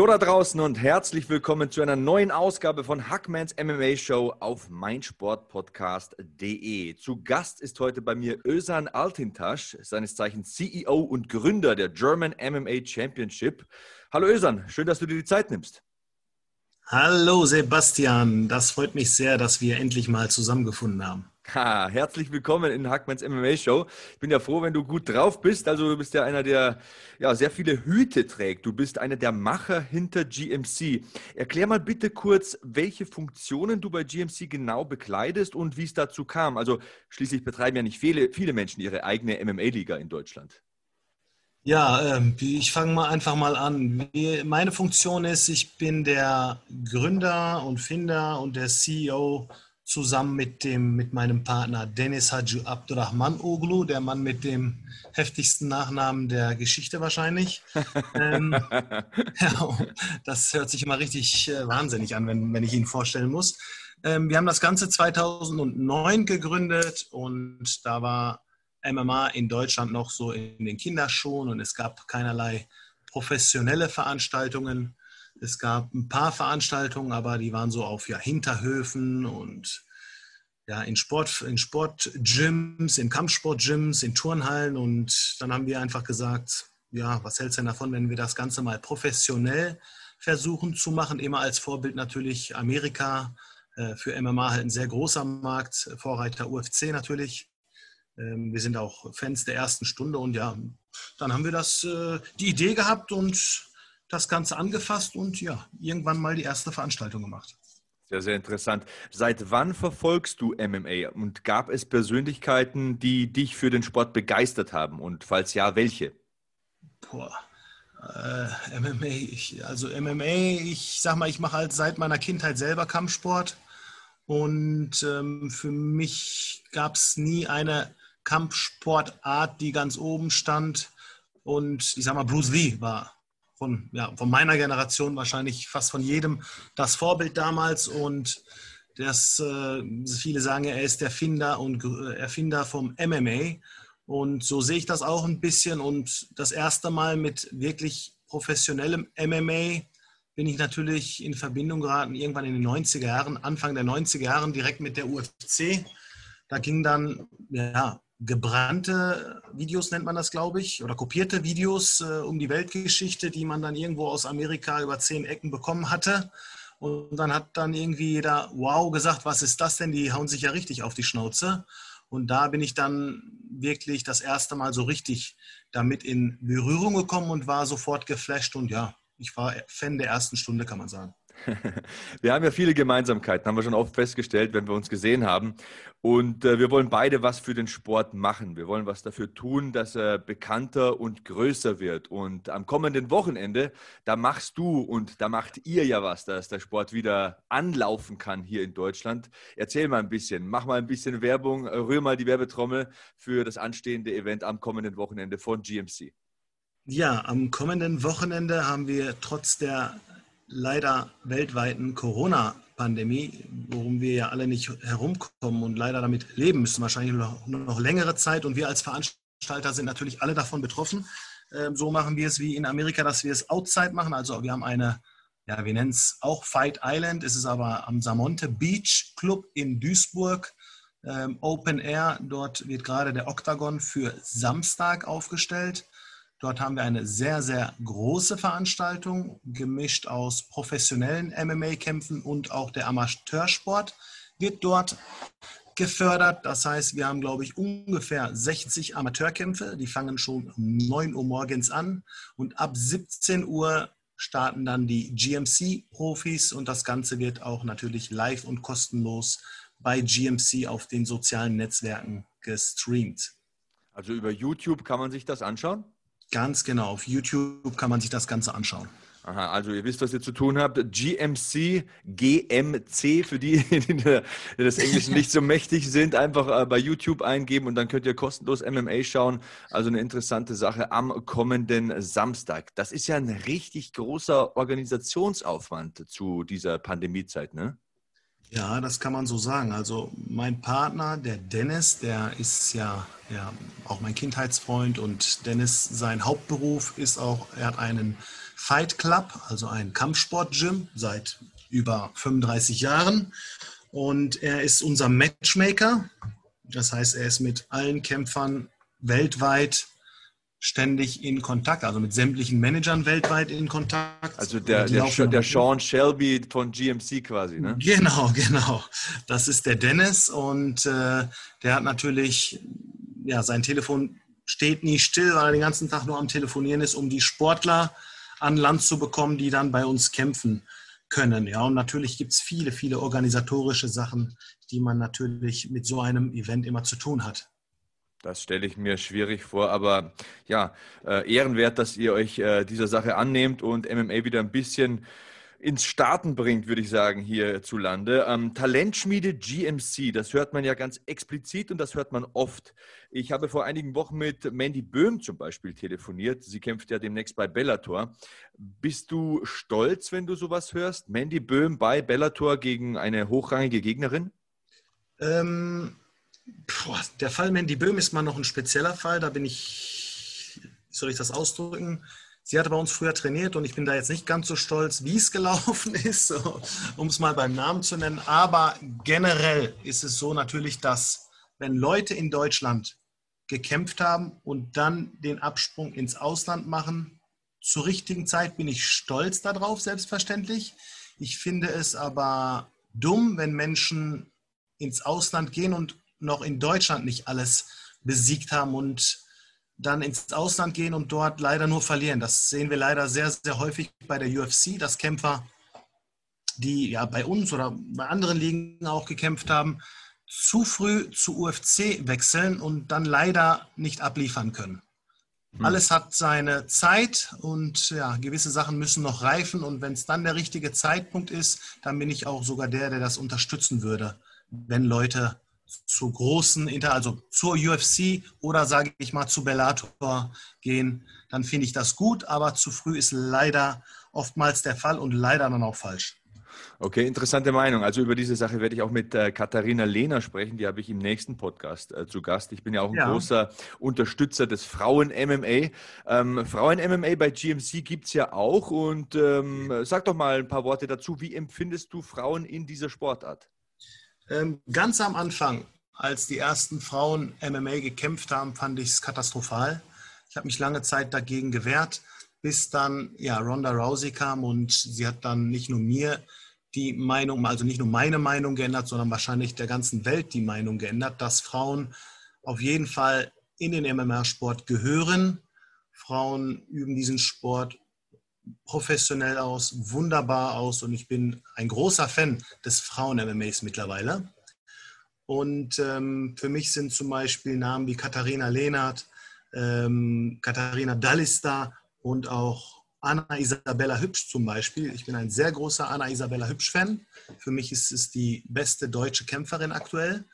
Hallo da draußen und herzlich willkommen zu einer neuen Ausgabe von Hackmans MMA Show auf meinsportpodcast.de. Zu Gast ist heute bei mir Özan Altintasch, seines Zeichens CEO und Gründer der German MMA Championship. Hallo Özan, schön, dass du dir die Zeit nimmst. Hallo Sebastian, das freut mich sehr, dass wir endlich mal zusammengefunden haben. Ha, herzlich willkommen in Hackmans MMA Show. Ich bin ja froh, wenn du gut drauf bist. Also du bist ja einer, der ja, sehr viele Hüte trägt. Du bist einer der Macher hinter GMC. Erklär mal bitte kurz, welche Funktionen du bei GMC genau bekleidest und wie es dazu kam. Also schließlich betreiben ja nicht viele, viele Menschen ihre eigene MMA-Liga in Deutschland. Ja, ähm, ich fange mal einfach mal an. Meine Funktion ist, ich bin der Gründer und Finder und der CEO zusammen mit, dem, mit meinem Partner Dennis Haji Abdurrahman Oglu, der Mann mit dem heftigsten Nachnamen der Geschichte wahrscheinlich. ähm, ja, das hört sich immer richtig äh, wahnsinnig an, wenn, wenn ich ihn vorstellen muss. Ähm, wir haben das Ganze 2009 gegründet und da war MMA in Deutschland noch so in den Kinderschuhen und es gab keinerlei professionelle Veranstaltungen. Es gab ein paar Veranstaltungen, aber die waren so auf ja, Hinterhöfen und ja, in, Sport, in Sportgyms, in Kampfsportgyms, in Turnhallen. Und dann haben wir einfach gesagt, ja, was hältst du denn davon, wenn wir das Ganze mal professionell versuchen zu machen? Immer als Vorbild natürlich Amerika, äh, für MMA halt ein sehr großer Markt, Vorreiter UFC natürlich. Ähm, wir sind auch Fans der ersten Stunde und ja, dann haben wir das, äh, die Idee gehabt und das Ganze angefasst und ja, irgendwann mal die erste Veranstaltung gemacht. Sehr, sehr interessant. Seit wann verfolgst du MMA und gab es Persönlichkeiten, die dich für den Sport begeistert haben und falls ja, welche? Boah. Äh, MMA, ich, also MMA, ich sag mal, ich mache halt seit meiner Kindheit selber Kampfsport und ähm, für mich gab es nie eine Kampfsportart, die ganz oben stand und ich sag mal, Bruce Lee war von, ja, von meiner Generation wahrscheinlich fast von jedem das Vorbild damals. Und das, äh, viele sagen, er ist der Finder und Erfinder vom MMA und so sehe ich das auch ein bisschen. Und das erste Mal mit wirklich professionellem MMA bin ich natürlich in Verbindung geraten, irgendwann in den 90er Jahren, Anfang der 90er Jahren direkt mit der UFC. Da ging dann ja, gebrannte Videos nennt man das, glaube ich, oder kopierte Videos äh, um die Weltgeschichte, die man dann irgendwo aus Amerika über zehn Ecken bekommen hatte. Und dann hat dann irgendwie jeder, wow, gesagt, was ist das denn? Die hauen sich ja richtig auf die Schnauze. Und da bin ich dann wirklich das erste Mal so richtig damit in Berührung gekommen und war sofort geflasht. Und ja, ich war Fan der ersten Stunde, kann man sagen. Wir haben ja viele Gemeinsamkeiten, haben wir schon oft festgestellt, wenn wir uns gesehen haben. Und äh, wir wollen beide was für den Sport machen. Wir wollen was dafür tun, dass er bekannter und größer wird. Und am kommenden Wochenende, da machst du und da macht ihr ja was, dass der Sport wieder anlaufen kann hier in Deutschland. Erzähl mal ein bisschen, mach mal ein bisschen Werbung, rühr mal die Werbetrommel für das anstehende Event am kommenden Wochenende von GMC. Ja, am kommenden Wochenende haben wir trotz der leider weltweiten Corona-Pandemie, worum wir ja alle nicht herumkommen und leider damit leben müssen, wahrscheinlich noch, noch längere Zeit. Und wir als Veranstalter sind natürlich alle davon betroffen. Ähm, so machen wir es wie in Amerika, dass wir es outside machen. Also wir haben eine, ja, wir nennen es auch Fight Island. Es ist aber am Samonte Beach Club in Duisburg. Ähm, Open Air. Dort wird gerade der Octagon für Samstag aufgestellt. Dort haben wir eine sehr, sehr große Veranstaltung, gemischt aus professionellen MMA-Kämpfen und auch der Amateursport wird dort gefördert. Das heißt, wir haben, glaube ich, ungefähr 60 Amateurkämpfe. Die fangen schon um 9 Uhr morgens an und ab 17 Uhr starten dann die GMC-Profis und das Ganze wird auch natürlich live und kostenlos bei GMC auf den sozialen Netzwerken gestreamt. Also über YouTube kann man sich das anschauen? Ganz genau. Auf YouTube kann man sich das Ganze anschauen. Aha, also ihr wisst, was ihr zu tun habt. GMC, GMC, für die, die des Englischen nicht so mächtig sind, einfach äh, bei YouTube eingeben und dann könnt ihr kostenlos MMA schauen. Also eine interessante Sache am kommenden Samstag. Das ist ja ein richtig großer Organisationsaufwand zu dieser Pandemiezeit, ne? Ja, das kann man so sagen. Also mein Partner, der Dennis, der ist ja, ja auch mein Kindheitsfreund und Dennis, sein Hauptberuf ist auch, er hat einen Fight Club, also ein Kampfsport-Gym seit über 35 Jahren und er ist unser Matchmaker. Das heißt, er ist mit allen Kämpfern weltweit ständig in Kontakt, also mit sämtlichen Managern weltweit in Kontakt. Also der, der, der, Sean Shelby von GMC quasi, ne? Genau, genau. Das ist der Dennis und äh, der hat natürlich, ja, sein Telefon steht nie still, weil er den ganzen Tag nur am Telefonieren ist, um die Sportler an Land zu bekommen, die dann bei uns kämpfen können. Ja, und natürlich gibt es viele, viele organisatorische Sachen, die man natürlich mit so einem Event immer zu tun hat. Das stelle ich mir schwierig vor, aber ja, äh, ehrenwert, dass ihr euch äh, dieser Sache annehmt und MMA wieder ein bisschen ins Starten bringt, würde ich sagen, hierzulande. Ähm, Talentschmiede GMC, das hört man ja ganz explizit und das hört man oft. Ich habe vor einigen Wochen mit Mandy Böhm zum Beispiel telefoniert. Sie kämpft ja demnächst bei Bellator. Bist du stolz, wenn du sowas hörst? Mandy Böhm bei Bellator gegen eine hochrangige Gegnerin? Ähm, Boah, der Fall Mandy Böhm ist mal noch ein spezieller Fall. Da bin ich, wie soll ich das ausdrücken? Sie hatte bei uns früher trainiert und ich bin da jetzt nicht ganz so stolz, wie es gelaufen ist, so, um es mal beim Namen zu nennen. Aber generell ist es so natürlich, dass wenn Leute in Deutschland gekämpft haben und dann den Absprung ins Ausland machen, zur richtigen Zeit bin ich stolz darauf, selbstverständlich. Ich finde es aber dumm, wenn Menschen ins Ausland gehen und noch in Deutschland nicht alles besiegt haben und dann ins Ausland gehen und dort leider nur verlieren. Das sehen wir leider sehr, sehr häufig bei der UFC, dass Kämpfer, die ja bei uns oder bei anderen Ligen auch gekämpft haben, zu früh zu UFC wechseln und dann leider nicht abliefern können. Hm. Alles hat seine Zeit und ja, gewisse Sachen müssen noch reifen und wenn es dann der richtige Zeitpunkt ist, dann bin ich auch sogar der, der das unterstützen würde, wenn Leute zu großen, Inter also zur UFC oder sage ich mal zu Bellator gehen, dann finde ich das gut, aber zu früh ist leider oftmals der Fall und leider dann auch falsch. Okay, interessante Meinung. Also über diese Sache werde ich auch mit äh, Katharina Lehner sprechen. Die habe ich im nächsten Podcast äh, zu Gast. Ich bin ja auch ein ja. großer Unterstützer des Frauen-MMA. Ähm, Frauen-MMA bei GMC gibt es ja auch. Und ähm, sag doch mal ein paar Worte dazu. Wie empfindest du Frauen in dieser Sportart? Ähm, ganz am Anfang, als die ersten Frauen MMA gekämpft haben, fand ich es katastrophal. Ich habe mich lange Zeit dagegen gewehrt, bis dann ja, Ronda Rousey kam und sie hat dann nicht nur mir die Meinung, also nicht nur meine Meinung geändert, sondern wahrscheinlich der ganzen Welt die Meinung geändert, dass Frauen auf jeden Fall in den MMA-Sport gehören. Frauen üben diesen Sport professionell aus, wunderbar aus und ich bin ein großer Fan des Frauen-MMAs mittlerweile. Und ähm, für mich sind zum Beispiel Namen wie Katharina Lehnert, ähm, Katharina Dallista und auch Anna Isabella Hübsch zum Beispiel. Ich bin ein sehr großer Anna Isabella Hübsch-Fan. Für mich ist es die beste deutsche Kämpferin aktuell,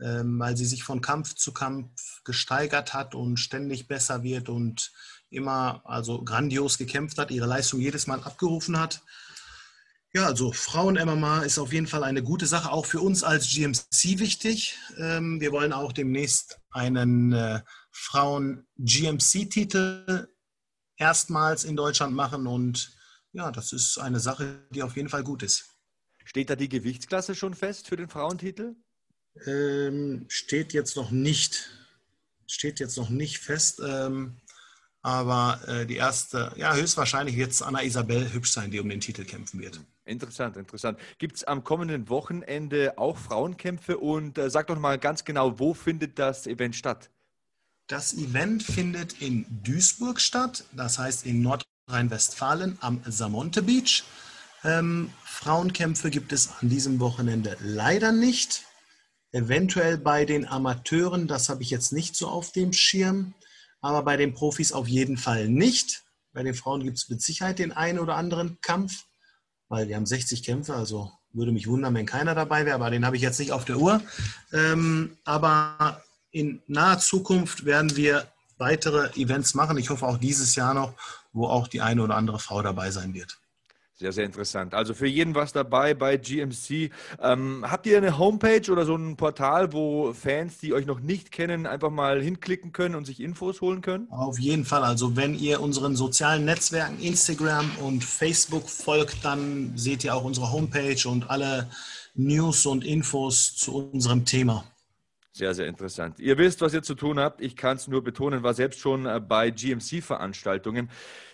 ähm, weil sie sich von Kampf zu Kampf gesteigert hat und ständig besser wird und immer also grandios gekämpft hat, ihre Leistung jedes Mal abgerufen hat. Ja, also Frauen-MMA ist auf jeden Fall eine gute Sache, auch für uns als GMC wichtig. Ähm, wir wollen auch demnächst einen äh, Frauen-GMC-Titel erstmals in Deutschland machen und ja, das ist eine Sache, die auf jeden Fall gut ist. Steht da die Gewichtsklasse schon fest für den Frauentitel? Ähm, steht jetzt noch nicht. Steht jetzt noch nicht fest. Ähm, aber äh, die erste, ja, höchstwahrscheinlich wird es Anna Isabel hübsch sein, die um den Titel kämpfen wird. Interessant, interessant. Gibt es am kommenden Wochenende auch Frauenkämpfe? Und äh, sag doch mal ganz genau, wo findet das Event statt? Das Event findet in Duisburg statt, das heißt in Nordrhein-Westfalen am Samonte Beach. Ähm, Frauenkämpfe gibt es an diesem Wochenende leider nicht. Eventuell bei den Amateuren, das habe ich jetzt nicht so auf dem Schirm aber bei den Profis auf jeden Fall nicht. Bei den Frauen gibt es mit Sicherheit den einen oder anderen Kampf, weil wir haben 60 Kämpfe, also würde mich wundern, wenn keiner dabei wäre, aber den habe ich jetzt nicht auf der Uhr. Ähm, aber in naher Zukunft werden wir weitere Events machen. Ich hoffe auch dieses Jahr noch, wo auch die eine oder andere Frau dabei sein wird. Sehr, sehr interessant. Also für jeden was dabei bei GMC. Ähm, habt ihr eine Homepage oder so ein Portal, wo Fans, die euch noch nicht kennen, einfach mal hinklicken können und sich Infos holen können? Auf jeden Fall. Also wenn ihr unseren sozialen Netzwerken Instagram und Facebook folgt, dann seht ihr auch unsere Homepage und alle News und Infos zu unserem Thema. Sehr, sehr interessant. Ihr wisst, was ihr zu tun habt. Ich kann es nur betonen, war selbst schon äh, bei GMC-Veranstaltungen.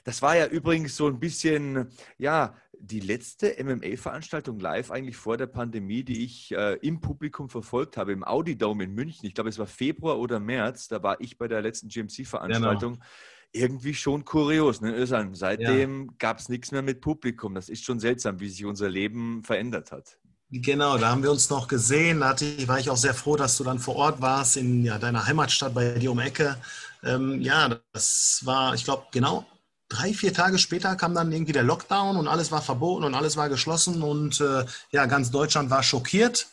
Das war ja übrigens so ein bisschen, ja, die letzte MMA-Veranstaltung live eigentlich vor der Pandemie, die ich äh, im Publikum verfolgt habe, im Audi Dome in München. Ich glaube, es war Februar oder März. Da war ich bei der letzten GMC-Veranstaltung. Genau. Irgendwie schon kurios. Ne? Seitdem ja. gab es nichts mehr mit Publikum. Das ist schon seltsam, wie sich unser Leben verändert hat. Genau, da haben wir uns noch gesehen. Da war ich auch sehr froh, dass du dann vor Ort warst in ja, deiner Heimatstadt bei dir um Ecke. Ähm, ja, das war, ich glaube, genau drei, vier Tage später kam dann irgendwie der Lockdown und alles war verboten und alles war geschlossen und äh, ja, ganz Deutschland war schockiert.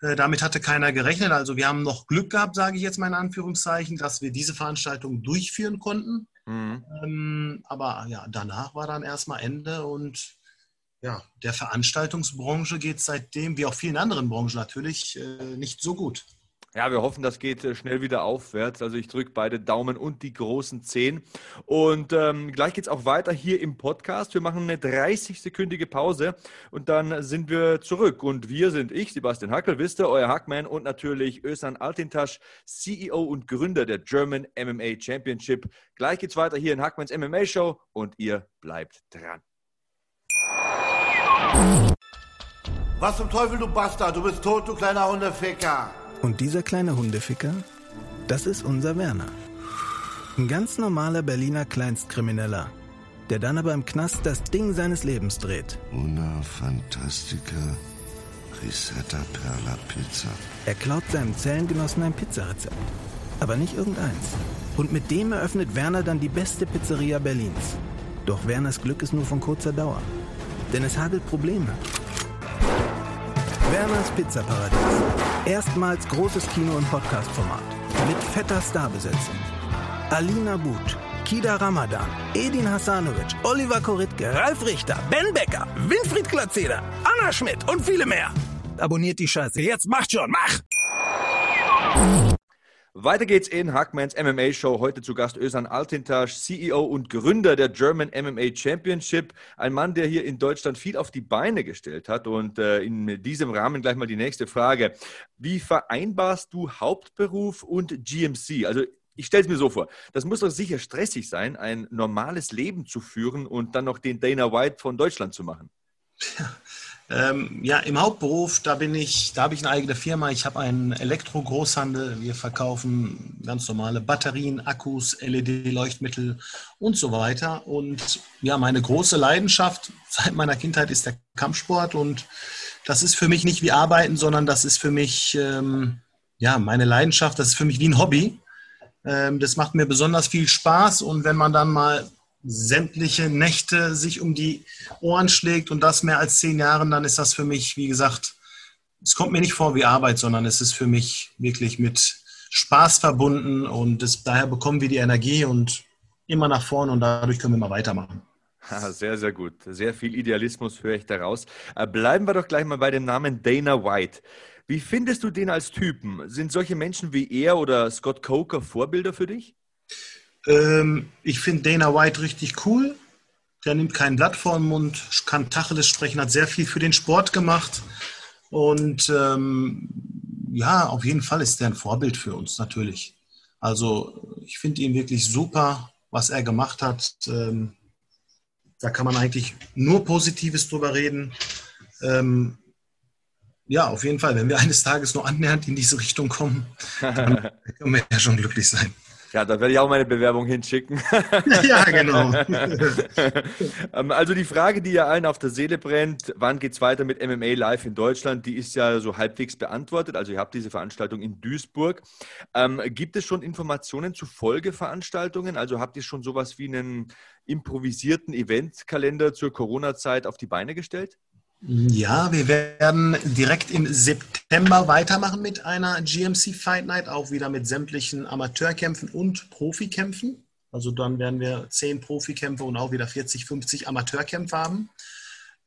Äh, damit hatte keiner gerechnet. Also wir haben noch Glück gehabt, sage ich jetzt mal in Anführungszeichen, dass wir diese Veranstaltung durchführen konnten. Mhm. Ähm, aber ja, danach war dann erstmal Ende und ja, der Veranstaltungsbranche geht seitdem, wie auch vielen anderen Branchen natürlich, äh, nicht so gut. Ja, wir hoffen, das geht äh, schnell wieder aufwärts. Also ich drücke beide Daumen und die großen Zehen. Und ähm, gleich geht es auch weiter hier im Podcast. Wir machen eine 30-sekündige Pause und dann sind wir zurück. Und wir sind ich, Sebastian Hackel, wisst ihr, euer Hackman und natürlich Özan Altintasch, CEO und Gründer der German MMA Championship. Gleich geht es weiter hier in Hackmans MMA Show und ihr bleibt dran. Was zum Teufel, du Bastard? Du bist tot, du kleiner Hundeficker. Und dieser kleine Hundeficker, das ist unser Werner. Ein ganz normaler Berliner Kleinstkrimineller, der dann aber im Knast das Ding seines Lebens dreht. Una Fantastica Risetta Perla Pizza. Er klaut seinem Zellengenossen ein Pizzarezept. Aber nicht irgendeins. Und mit dem eröffnet Werner dann die beste Pizzeria Berlins. Doch Werners Glück ist nur von kurzer Dauer. Denn es hagelt Probleme. Werners Pizzaparadies. Erstmals großes Kino- und Podcast-Format. Mit fetter Starbesetzung. Alina But, Kida Ramadan, Edin Hasanovic, Oliver Koritke, Ralf Richter, Ben Becker, Winfried Glatzeder, Anna Schmidt und viele mehr. Abonniert die Scheiße. Jetzt macht schon, mach! Weiter geht's in Hackmans MMA Show. Heute zu Gast Özan Altintasch, CEO und Gründer der German MMA Championship. Ein Mann, der hier in Deutschland viel auf die Beine gestellt hat. Und äh, in diesem Rahmen gleich mal die nächste Frage. Wie vereinbarst du Hauptberuf und GMC? Also ich stelle es mir so vor, das muss doch sicher stressig sein, ein normales Leben zu führen und dann noch den Dana White von Deutschland zu machen. Ja. Ähm, ja, im Hauptberuf, da bin ich, da habe ich eine eigene Firma. Ich habe einen Elektro-Großhandel. Wir verkaufen ganz normale Batterien, Akkus, LED-Leuchtmittel und so weiter. Und ja, meine große Leidenschaft seit meiner Kindheit ist der Kampfsport. Und das ist für mich nicht wie Arbeiten, sondern das ist für mich, ähm, ja, meine Leidenschaft. Das ist für mich wie ein Hobby. Ähm, das macht mir besonders viel Spaß. Und wenn man dann mal sämtliche Nächte sich um die Ohren schlägt und das mehr als zehn Jahren, dann ist das für mich, wie gesagt, es kommt mir nicht vor wie Arbeit, sondern es ist für mich wirklich mit Spaß verbunden und es, daher bekommen wir die Energie und immer nach vorne und dadurch können wir mal weitermachen. Sehr, sehr gut. Sehr viel Idealismus höre ich daraus. Äh, bleiben wir doch gleich mal bei dem Namen Dana White. Wie findest du den als Typen? Sind solche Menschen wie er oder Scott Coker Vorbilder für dich? Ähm, ich finde Dana White richtig cool. Der nimmt kein Blatt vor den Mund, kann Tacheles sprechen, hat sehr viel für den Sport gemacht. Und ähm, ja, auf jeden Fall ist der ein Vorbild für uns, natürlich. Also ich finde ihn wirklich super, was er gemacht hat. Ähm, da kann man eigentlich nur Positives drüber reden. Ähm, ja, auf jeden Fall. Wenn wir eines Tages nur annähernd in diese Richtung kommen, dann können wir ja schon glücklich sein. Ja, da werde ich auch meine Bewerbung hinschicken. ja, genau. Ähm, also die Frage, die ja allen auf der Seele brennt, wann geht es weiter mit MMA Live in Deutschland, die ist ja so halbwegs beantwortet. Also ihr habt diese Veranstaltung in Duisburg. Ähm, gibt es schon Informationen zu Folgeveranstaltungen? Also habt ihr schon sowas wie einen improvisierten Eventkalender zur Corona-Zeit auf die Beine gestellt? Ja, wir werden direkt im September weitermachen mit einer GMC Fight Night, auch wieder mit sämtlichen Amateurkämpfen und Profikämpfen. Also dann werden wir 10 Profikämpfe und auch wieder 40, 50 Amateurkämpfe haben.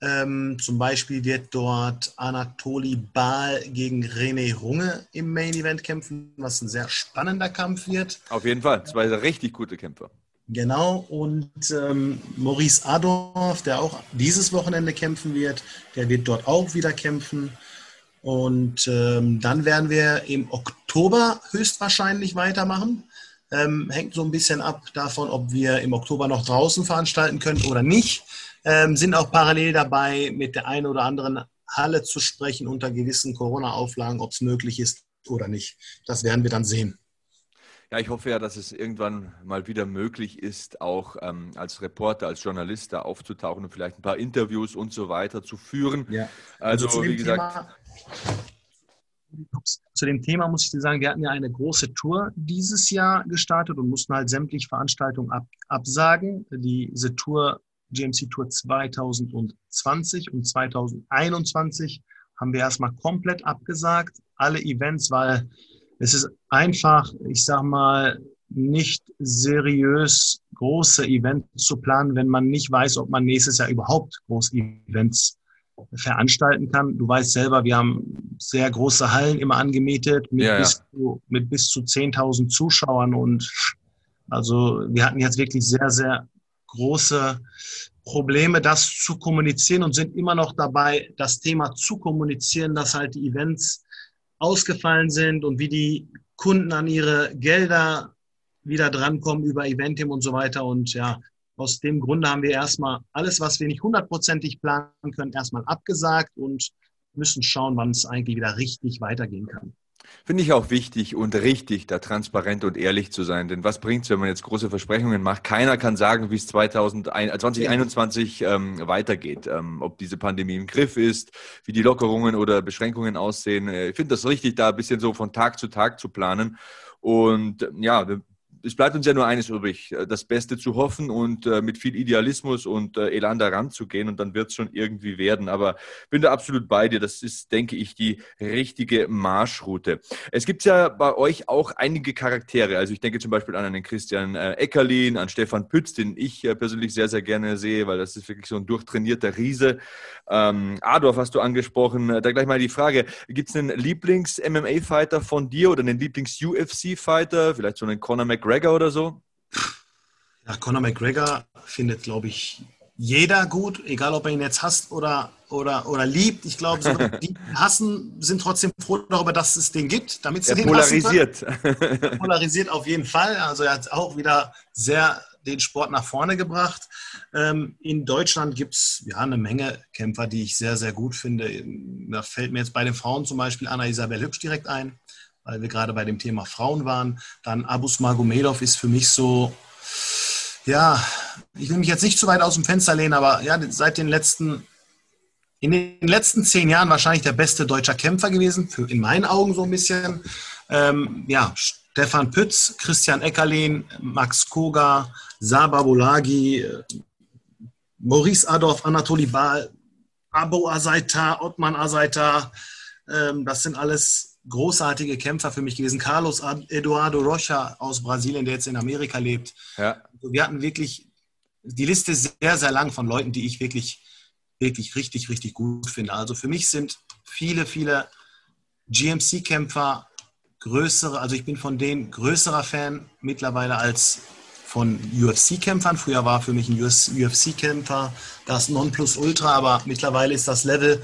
Ähm, zum Beispiel wird dort Anatoli Baal gegen René Runge im Main Event kämpfen, was ein sehr spannender Kampf wird. Auf jeden Fall, zwei richtig gute Kämpfer. Genau, und ähm, Maurice Adorf, der auch dieses Wochenende kämpfen wird, der wird dort auch wieder kämpfen. Und ähm, dann werden wir im Oktober höchstwahrscheinlich weitermachen. Ähm, hängt so ein bisschen ab davon, ob wir im Oktober noch draußen veranstalten können oder nicht. Ähm, sind auch parallel dabei, mit der einen oder anderen Halle zu sprechen unter gewissen Corona-Auflagen, ob es möglich ist oder nicht. Das werden wir dann sehen. Ja, ich hoffe ja, dass es irgendwann mal wieder möglich ist, auch ähm, als Reporter, als Journalist da aufzutauchen und vielleicht ein paar Interviews und so weiter zu führen. Ja. Also, also wie gesagt. Thema, zu dem Thema muss ich dir sagen, wir hatten ja eine große Tour dieses Jahr gestartet und mussten halt sämtliche Veranstaltungen ab, absagen. Diese Tour, GMC Tour 2020 und 2021 haben wir erstmal komplett abgesagt. Alle Events, weil es ist einfach, ich sag mal, nicht seriös große Events zu planen, wenn man nicht weiß, ob man nächstes Jahr überhaupt große Events veranstalten kann. Du weißt selber, wir haben sehr große Hallen immer angemietet mit, ja, bis, zu, mit bis zu 10.000 Zuschauern und also wir hatten jetzt wirklich sehr, sehr große Probleme, das zu kommunizieren und sind immer noch dabei, das Thema zu kommunizieren, dass halt die Events ausgefallen sind und wie die Kunden an ihre Gelder wieder drankommen über Eventim und so weiter. Und ja, aus dem Grunde haben wir erstmal alles, was wir nicht hundertprozentig planen können, erstmal abgesagt und müssen schauen, wann es eigentlich wieder richtig weitergehen kann. Finde ich auch wichtig und richtig, da transparent und ehrlich zu sein. Denn was bringt es, wenn man jetzt große Versprechungen macht? Keiner kann sagen, wie es 2021 ähm, weitergeht. Ähm, ob diese Pandemie im Griff ist, wie die Lockerungen oder Beschränkungen aussehen. Äh, ich finde das richtig, da ein bisschen so von Tag zu Tag zu planen. Und ja, es bleibt uns ja nur eines übrig, äh, das Beste zu hoffen und äh, mit viel Idealismus und äh, Elan daran zu gehen und dann wird es schon irgendwie werden. Aber bin da absolut bei dir. Das ist, denke ich, die richtige Marschroute. Es gibt ja bei euch auch einige Charaktere. Also ich denke zum Beispiel an einen Christian äh, Eckerlin, an Stefan Pütz, den ich persönlich sehr, sehr gerne sehe, weil das ist wirklich so ein durchtrainierter Riese. Ähm, Adolf hast du angesprochen. Da gleich mal die Frage, gibt es einen Lieblings-MMA-Fighter von dir oder einen Lieblings-UFC-Fighter? Vielleicht so einen Conor McGregor? McGregor oder so? Ja, Conor McGregor findet, glaube ich, jeder gut, egal ob er ihn jetzt hasst oder, oder, oder liebt. Ich glaube, so, die hassen sind trotzdem froh darüber, dass es den gibt, damit sie er den polarisiert. Hassen polarisiert auf jeden Fall. Also er hat auch wieder sehr den Sport nach vorne gebracht. Ähm, in Deutschland gibt es ja eine Menge Kämpfer, die ich sehr, sehr gut finde. Da fällt mir jetzt bei den Frauen zum Beispiel Anna Isabel Hübsch direkt ein weil wir gerade bei dem Thema Frauen waren. Dann Abus Magomedov ist für mich so, ja, ich will mich jetzt nicht zu weit aus dem Fenster lehnen, aber ja, seit den letzten, in den letzten zehn Jahren wahrscheinlich der beste deutscher Kämpfer gewesen, für, in meinen Augen so ein bisschen. Ähm, ja, Stefan Pütz, Christian Eckerlin, Max Koga, Saba Bolagi, Maurice Adorf, Anatoli Baal, Abo Azaita, Ottman Azaita, ähm, das sind alles großartige Kämpfer für mich gewesen. Carlos Eduardo Rocha aus Brasilien, der jetzt in Amerika lebt. Ja. Also wir hatten wirklich die Liste sehr, sehr lang von Leuten, die ich wirklich, wirklich richtig, richtig gut finde. Also für mich sind viele, viele GMC-Kämpfer größere, also ich bin von denen größerer Fan mittlerweile als von UFC-Kämpfern. Früher war für mich ein UFC-Kämpfer das Nonplusultra, aber mittlerweile ist das Level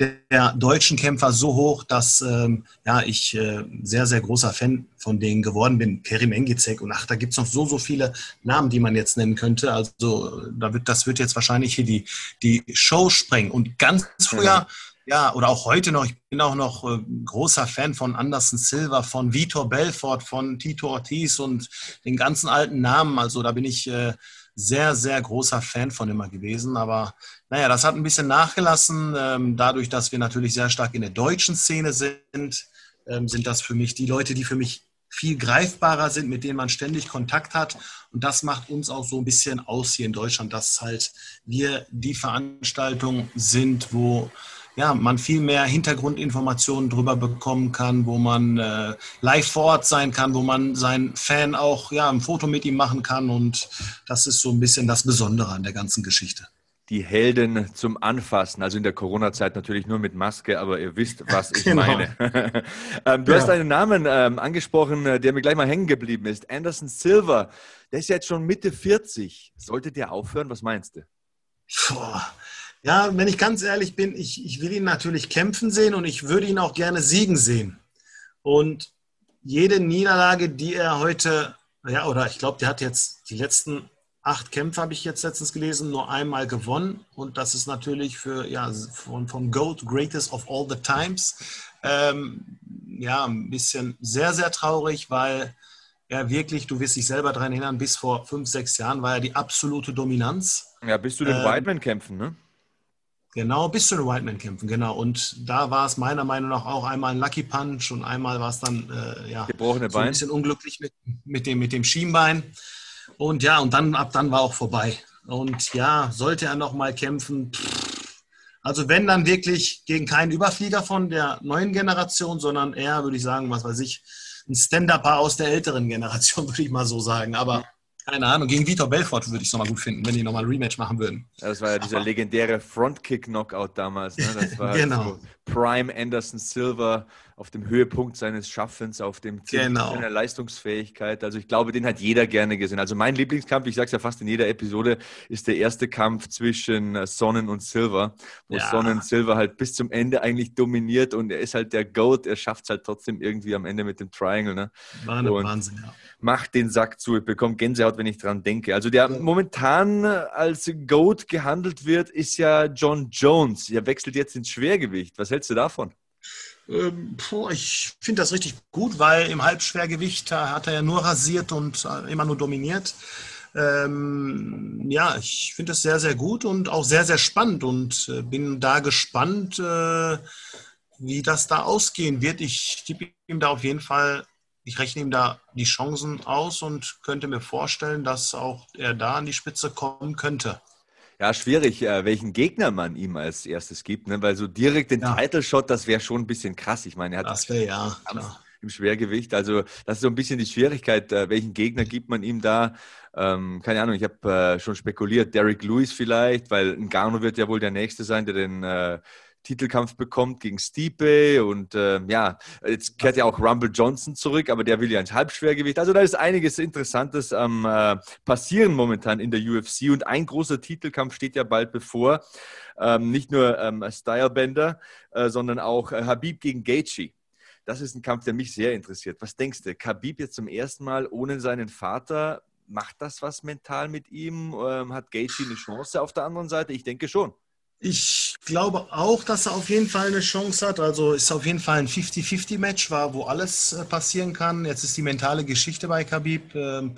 der deutschen Kämpfer so hoch, dass ähm, ja, ich äh, sehr, sehr großer Fan von denen geworden bin. Kerim Engizek und ach, da gibt es noch so, so viele Namen, die man jetzt nennen könnte. Also da wird, das wird jetzt wahrscheinlich hier die, die Show sprengen. Und ganz früher, ja, oder auch heute noch, ich bin auch noch äh, großer Fan von Anderson Silva, von Vitor Belfort, von Tito Ortiz und den ganzen alten Namen. Also da bin ich äh, sehr, sehr großer Fan von immer gewesen. Aber naja, das hat ein bisschen nachgelassen. Ähm, dadurch, dass wir natürlich sehr stark in der deutschen Szene sind, ähm, sind das für mich die Leute, die für mich viel greifbarer sind, mit denen man ständig Kontakt hat. Und das macht uns auch so ein bisschen aus hier in Deutschland, dass halt wir die Veranstaltung sind, wo ja, man viel mehr Hintergrundinformationen darüber bekommen kann, wo man äh, live vor Ort sein kann, wo man seinen Fan auch ja, ein Foto mit ihm machen kann. Und das ist so ein bisschen das Besondere an der ganzen Geschichte die Helden zum Anfassen. Also in der Corona-Zeit natürlich nur mit Maske, aber ihr wisst, was ich genau. meine. ähm, du ja. hast einen Namen ähm, angesprochen, äh, der mir gleich mal hängen geblieben ist. Anderson Silver. Der ist jetzt schon Mitte 40. Sollte der aufhören? Was meinst du? Boah. Ja, wenn ich ganz ehrlich bin, ich, ich will ihn natürlich kämpfen sehen und ich würde ihn auch gerne siegen sehen. Und jede Niederlage, die er heute, ja, oder ich glaube, der hat jetzt die letzten acht Kämpfe, habe ich jetzt letztens gelesen, nur einmal gewonnen. Und das ist natürlich für, ja, von, vom GOAT, Greatest of All the Times, ähm, ja, ein bisschen sehr, sehr traurig, weil er wirklich, du wirst dich selber daran erinnern, bis vor fünf, sechs Jahren war er die absolute Dominanz. Ja, bis zu den ähm, Whiteman-Kämpfen, ne? Genau, bis zu den Whiteman-Kämpfen, genau. Und da war es meiner Meinung nach auch einmal ein Lucky Punch und einmal war es dann äh, ja, Gebrochene so ein bisschen unglücklich mit, mit, dem, mit dem Schienbein. Und ja, und dann ab dann war auch vorbei. Und ja, sollte er noch mal kämpfen, pff, also wenn dann wirklich gegen keinen Überflieger von der neuen Generation, sondern eher, würde ich sagen, was weiß ich, ein Stand-Upper aus der älteren Generation, würde ich mal so sagen. Aber keine Ahnung, gegen Vitor Belfort würde ich es nochmal gut finden, wenn die nochmal ein Rematch machen würden. Das war ja dieser legendäre Frontkick-Knockout damals. Ne? Das war genau. so Prime Anderson Silver auf dem Höhepunkt seines Schaffens, auf dem Ziel genau. seiner Leistungsfähigkeit. Also ich glaube, den hat jeder gerne gesehen. Also mein Lieblingskampf, ich sage es ja fast in jeder Episode, ist der erste Kampf zwischen äh, Sonnen und Silver, wo ja. Sonnen Silver halt bis zum Ende eigentlich dominiert und er ist halt der Goat, er schafft es halt trotzdem irgendwie am Ende mit dem Triangle. Ne? War eine Wahnsinn, ja. Macht den Sack zu, ich bekomme Gänsehaut, wenn ich dran denke. Also der momentan als Goat gehandelt wird, ist ja John Jones. Er wechselt jetzt ins Schwergewicht. Was hältst du davon? Ähm, ich finde das richtig gut, weil im Halbschwergewicht hat er ja nur rasiert und äh, immer nur dominiert. Ähm, ja, ich finde es sehr, sehr gut und auch sehr, sehr spannend und äh, bin da gespannt, äh, wie das da ausgehen wird. Ich tippe ihm da auf jeden Fall, ich rechne ihm da die Chancen aus und könnte mir vorstellen, dass auch er da an die Spitze kommen könnte. Ja, schwierig, äh, welchen Gegner man ihm als erstes gibt, ne? weil so direkt den ja. Title-Shot, das wäre schon ein bisschen krass. Ich meine, er hat das wäre ja klar. im Schwergewicht. Also das ist so ein bisschen die Schwierigkeit, äh, welchen Gegner gibt man ihm da. Ähm, keine Ahnung, ich habe äh, schon spekuliert, Derek Lewis vielleicht, weil Ngannou wird ja wohl der Nächste sein, der den äh, Titelkampf bekommt gegen Stipe und äh, ja, jetzt kehrt ja auch Rumble Johnson zurück, aber der will ja ins Halbschwergewicht. Also da ist einiges Interessantes am äh, passieren momentan in der UFC und ein großer Titelkampf steht ja bald bevor. Ähm, nicht nur ähm, Stylebender, äh, sondern auch äh, Habib gegen Gaethje. Das ist ein Kampf, der mich sehr interessiert. Was denkst du? Habib jetzt zum ersten Mal ohne seinen Vater, macht das was mental mit ihm? Ähm, hat Gaethje eine Chance auf der anderen Seite? Ich denke schon. Ich glaube auch, dass er auf jeden Fall eine Chance hat. Also ist auf jeden Fall ein 50-50-Match, wo alles äh, passieren kann. Jetzt ist die mentale Geschichte bei Khabib. Ähm,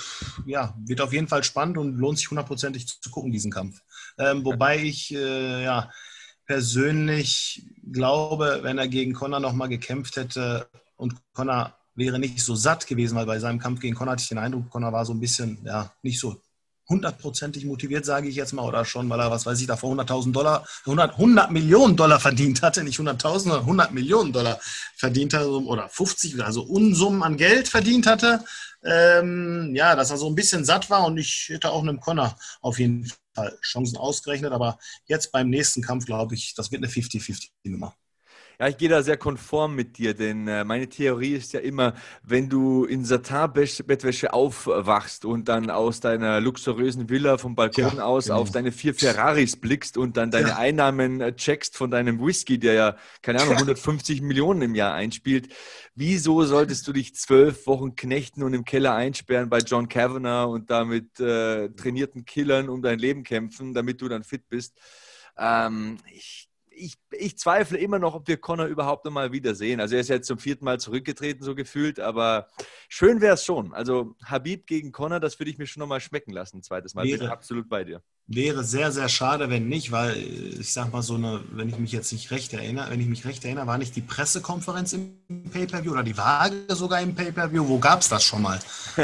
ja, wird auf jeden Fall spannend und lohnt sich hundertprozentig zu gucken, diesen Kampf. Ähm, wobei ich äh, ja, persönlich glaube, wenn er gegen Conor nochmal gekämpft hätte und Conor wäre nicht so satt gewesen, weil bei seinem Kampf gegen Conor hatte ich den Eindruck, Conor war so ein bisschen ja, nicht so hundertprozentig motiviert, sage ich jetzt mal, oder schon, weil er, was weiß ich, davor 100.000 Dollar, 100, 100 Millionen Dollar verdient hatte, nicht 100.000, sondern 100 Millionen Dollar verdient hatte, oder 50, also Unsummen an Geld verdient hatte. Ähm, ja, dass er so ein bisschen satt war und ich hätte auch einem Connor auf jeden Fall Chancen ausgerechnet, aber jetzt beim nächsten Kampf glaube ich, das wird eine 50-50-Nummer. Ja, ich gehe da sehr konform mit dir, denn äh, meine Theorie ist ja immer, wenn du in Satin-Bettwäsche aufwachst und dann aus deiner luxuriösen Villa vom Balkon ja, aus genau. auf deine vier Ferraris blickst und dann deine ja. Einnahmen äh, checkst von deinem Whisky, der ja, keine Ahnung, 150 Millionen im Jahr einspielt, wieso solltest du dich zwölf Wochen knechten und im Keller einsperren bei John Kavanagh und damit äh, trainierten Killern um dein Leben kämpfen, damit du dann fit bist? Ähm, ich ich, ich zweifle immer noch, ob wir Connor überhaupt noch mal wiedersehen. Also er ist jetzt zum vierten Mal zurückgetreten, so gefühlt, aber schön wäre es schon. Also Habib gegen Connor, das würde ich mir schon noch mal schmecken lassen, ein zweites Mal. Wäre, Bin absolut bei dir. Wäre sehr, sehr schade, wenn nicht, weil ich sag mal so eine, wenn ich mich jetzt nicht recht erinnere, wenn ich mich recht erinnere, war nicht die Pressekonferenz im Pay-Per-View oder die Waage sogar im Pay-Per-View? Wo gab es das schon mal?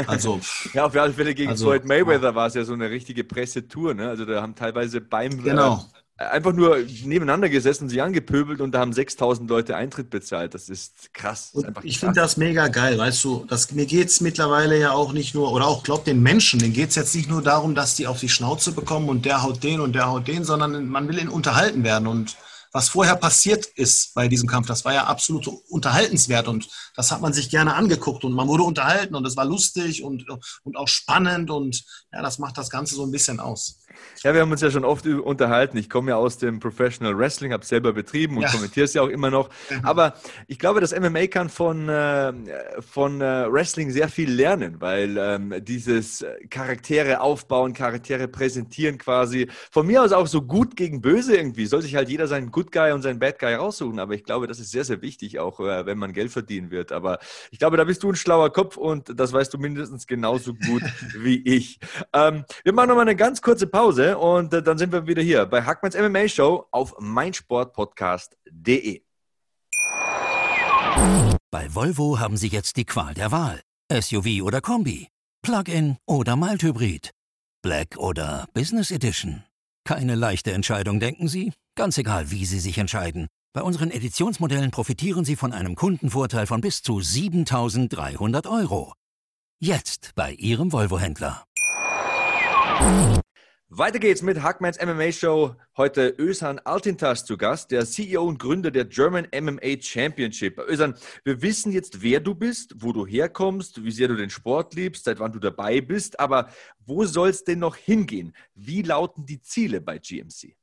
Also, ja, auf alle Fälle gegen also, Floyd Mayweather war es ja so eine richtige Pressetour, ne? Also da haben teilweise beim genau. Äh, einfach nur nebeneinander gesessen, sie angepöbelt und da haben 6000 Leute Eintritt bezahlt. Das ist krass. Das ist ich finde das mega geil, weißt du. Das, mir geht es mittlerweile ja auch nicht nur, oder auch, glaub den Menschen, denen geht es jetzt nicht nur darum, dass die auf die Schnauze bekommen und der haut den und der haut den, sondern man will ihn unterhalten werden und was vorher passiert ist bei diesem Kampf, das war ja absolut unterhaltenswert und das hat man sich gerne angeguckt und man wurde unterhalten und es war lustig und, und auch spannend und ja, das macht das Ganze so ein bisschen aus. Ja, wir haben uns ja schon oft unterhalten. Ich komme ja aus dem Professional Wrestling, habe selber betrieben und ja. kommentiere es ja auch immer noch. Mhm. Aber ich glaube, das MMA kann von, äh, von äh, Wrestling sehr viel lernen, weil ähm, dieses Charaktere aufbauen, Charaktere präsentieren quasi, von mir aus auch so gut gegen böse irgendwie, soll sich halt jeder seinen Good Guy und seinen Bad Guy raussuchen. Aber ich glaube, das ist sehr, sehr wichtig, auch äh, wenn man Geld verdienen wird. Aber ich glaube, da bist du ein schlauer Kopf und das weißt du mindestens genauso gut wie ich. Ähm, wir machen nochmal eine ganz kurze Pause. Pause und äh, dann sind wir wieder hier bei Hackmans MMA Show auf meinsportpodcast.de. Bei Volvo haben Sie jetzt die Qual der Wahl. SUV oder Kombi, Plug-in oder Mild-Hybrid, Black oder Business Edition. Keine leichte Entscheidung, denken Sie? Ganz egal, wie Sie sich entscheiden. Bei unseren Editionsmodellen profitieren Sie von einem Kundenvorteil von bis zu 7300 Euro. Jetzt bei Ihrem Volvo-Händler. Weiter geht's mit Hackmans MMA Show. Heute Özhan Altintas zu Gast, der CEO und Gründer der German MMA Championship. Özhan, wir wissen jetzt, wer du bist, wo du herkommst, wie sehr du den Sport liebst, seit wann du dabei bist. Aber wo soll es denn noch hingehen? Wie lauten die Ziele bei GMC?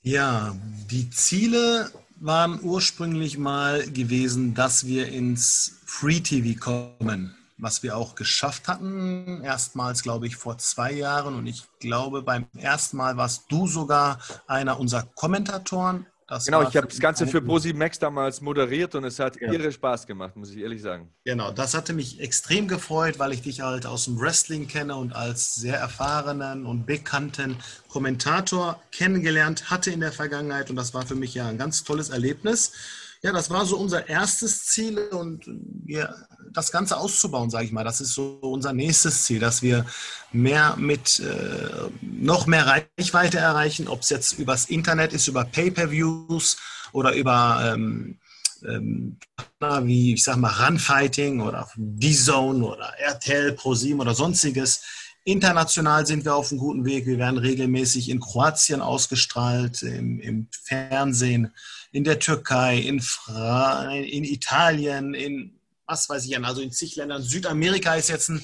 Ja, die Ziele waren ursprünglich mal gewesen, dass wir ins Free TV kommen was wir auch geschafft hatten. Erstmals, glaube ich, vor zwei Jahren. Und ich glaube, beim ersten Mal warst du sogar einer unserer Kommentatoren. Das genau, ich habe das Ganze für Posi Max damals moderiert und es hat ja. irre Spaß gemacht, muss ich ehrlich sagen. Genau, das hatte mich extrem gefreut, weil ich dich halt aus dem Wrestling kenne und als sehr erfahrenen und bekannten Kommentator kennengelernt hatte in der Vergangenheit. Und das war für mich ja ein ganz tolles Erlebnis. Ja, das war so unser erstes Ziel und wir, das Ganze auszubauen, sage ich mal, das ist so unser nächstes Ziel, dass wir mehr mit äh, noch mehr Reichweite erreichen, ob es jetzt übers Internet ist, über Pay-per-Views oder über ähm, ähm, wie ich sag mal Runfighting oder D-Zone oder RTL, ProSieben oder sonstiges. International sind wir auf einem guten Weg. Wir werden regelmäßig in Kroatien ausgestrahlt, im, im Fernsehen in der Türkei, in, Fra in Italien, in was weiß ich, also in zig Ländern. Südamerika ist jetzt ein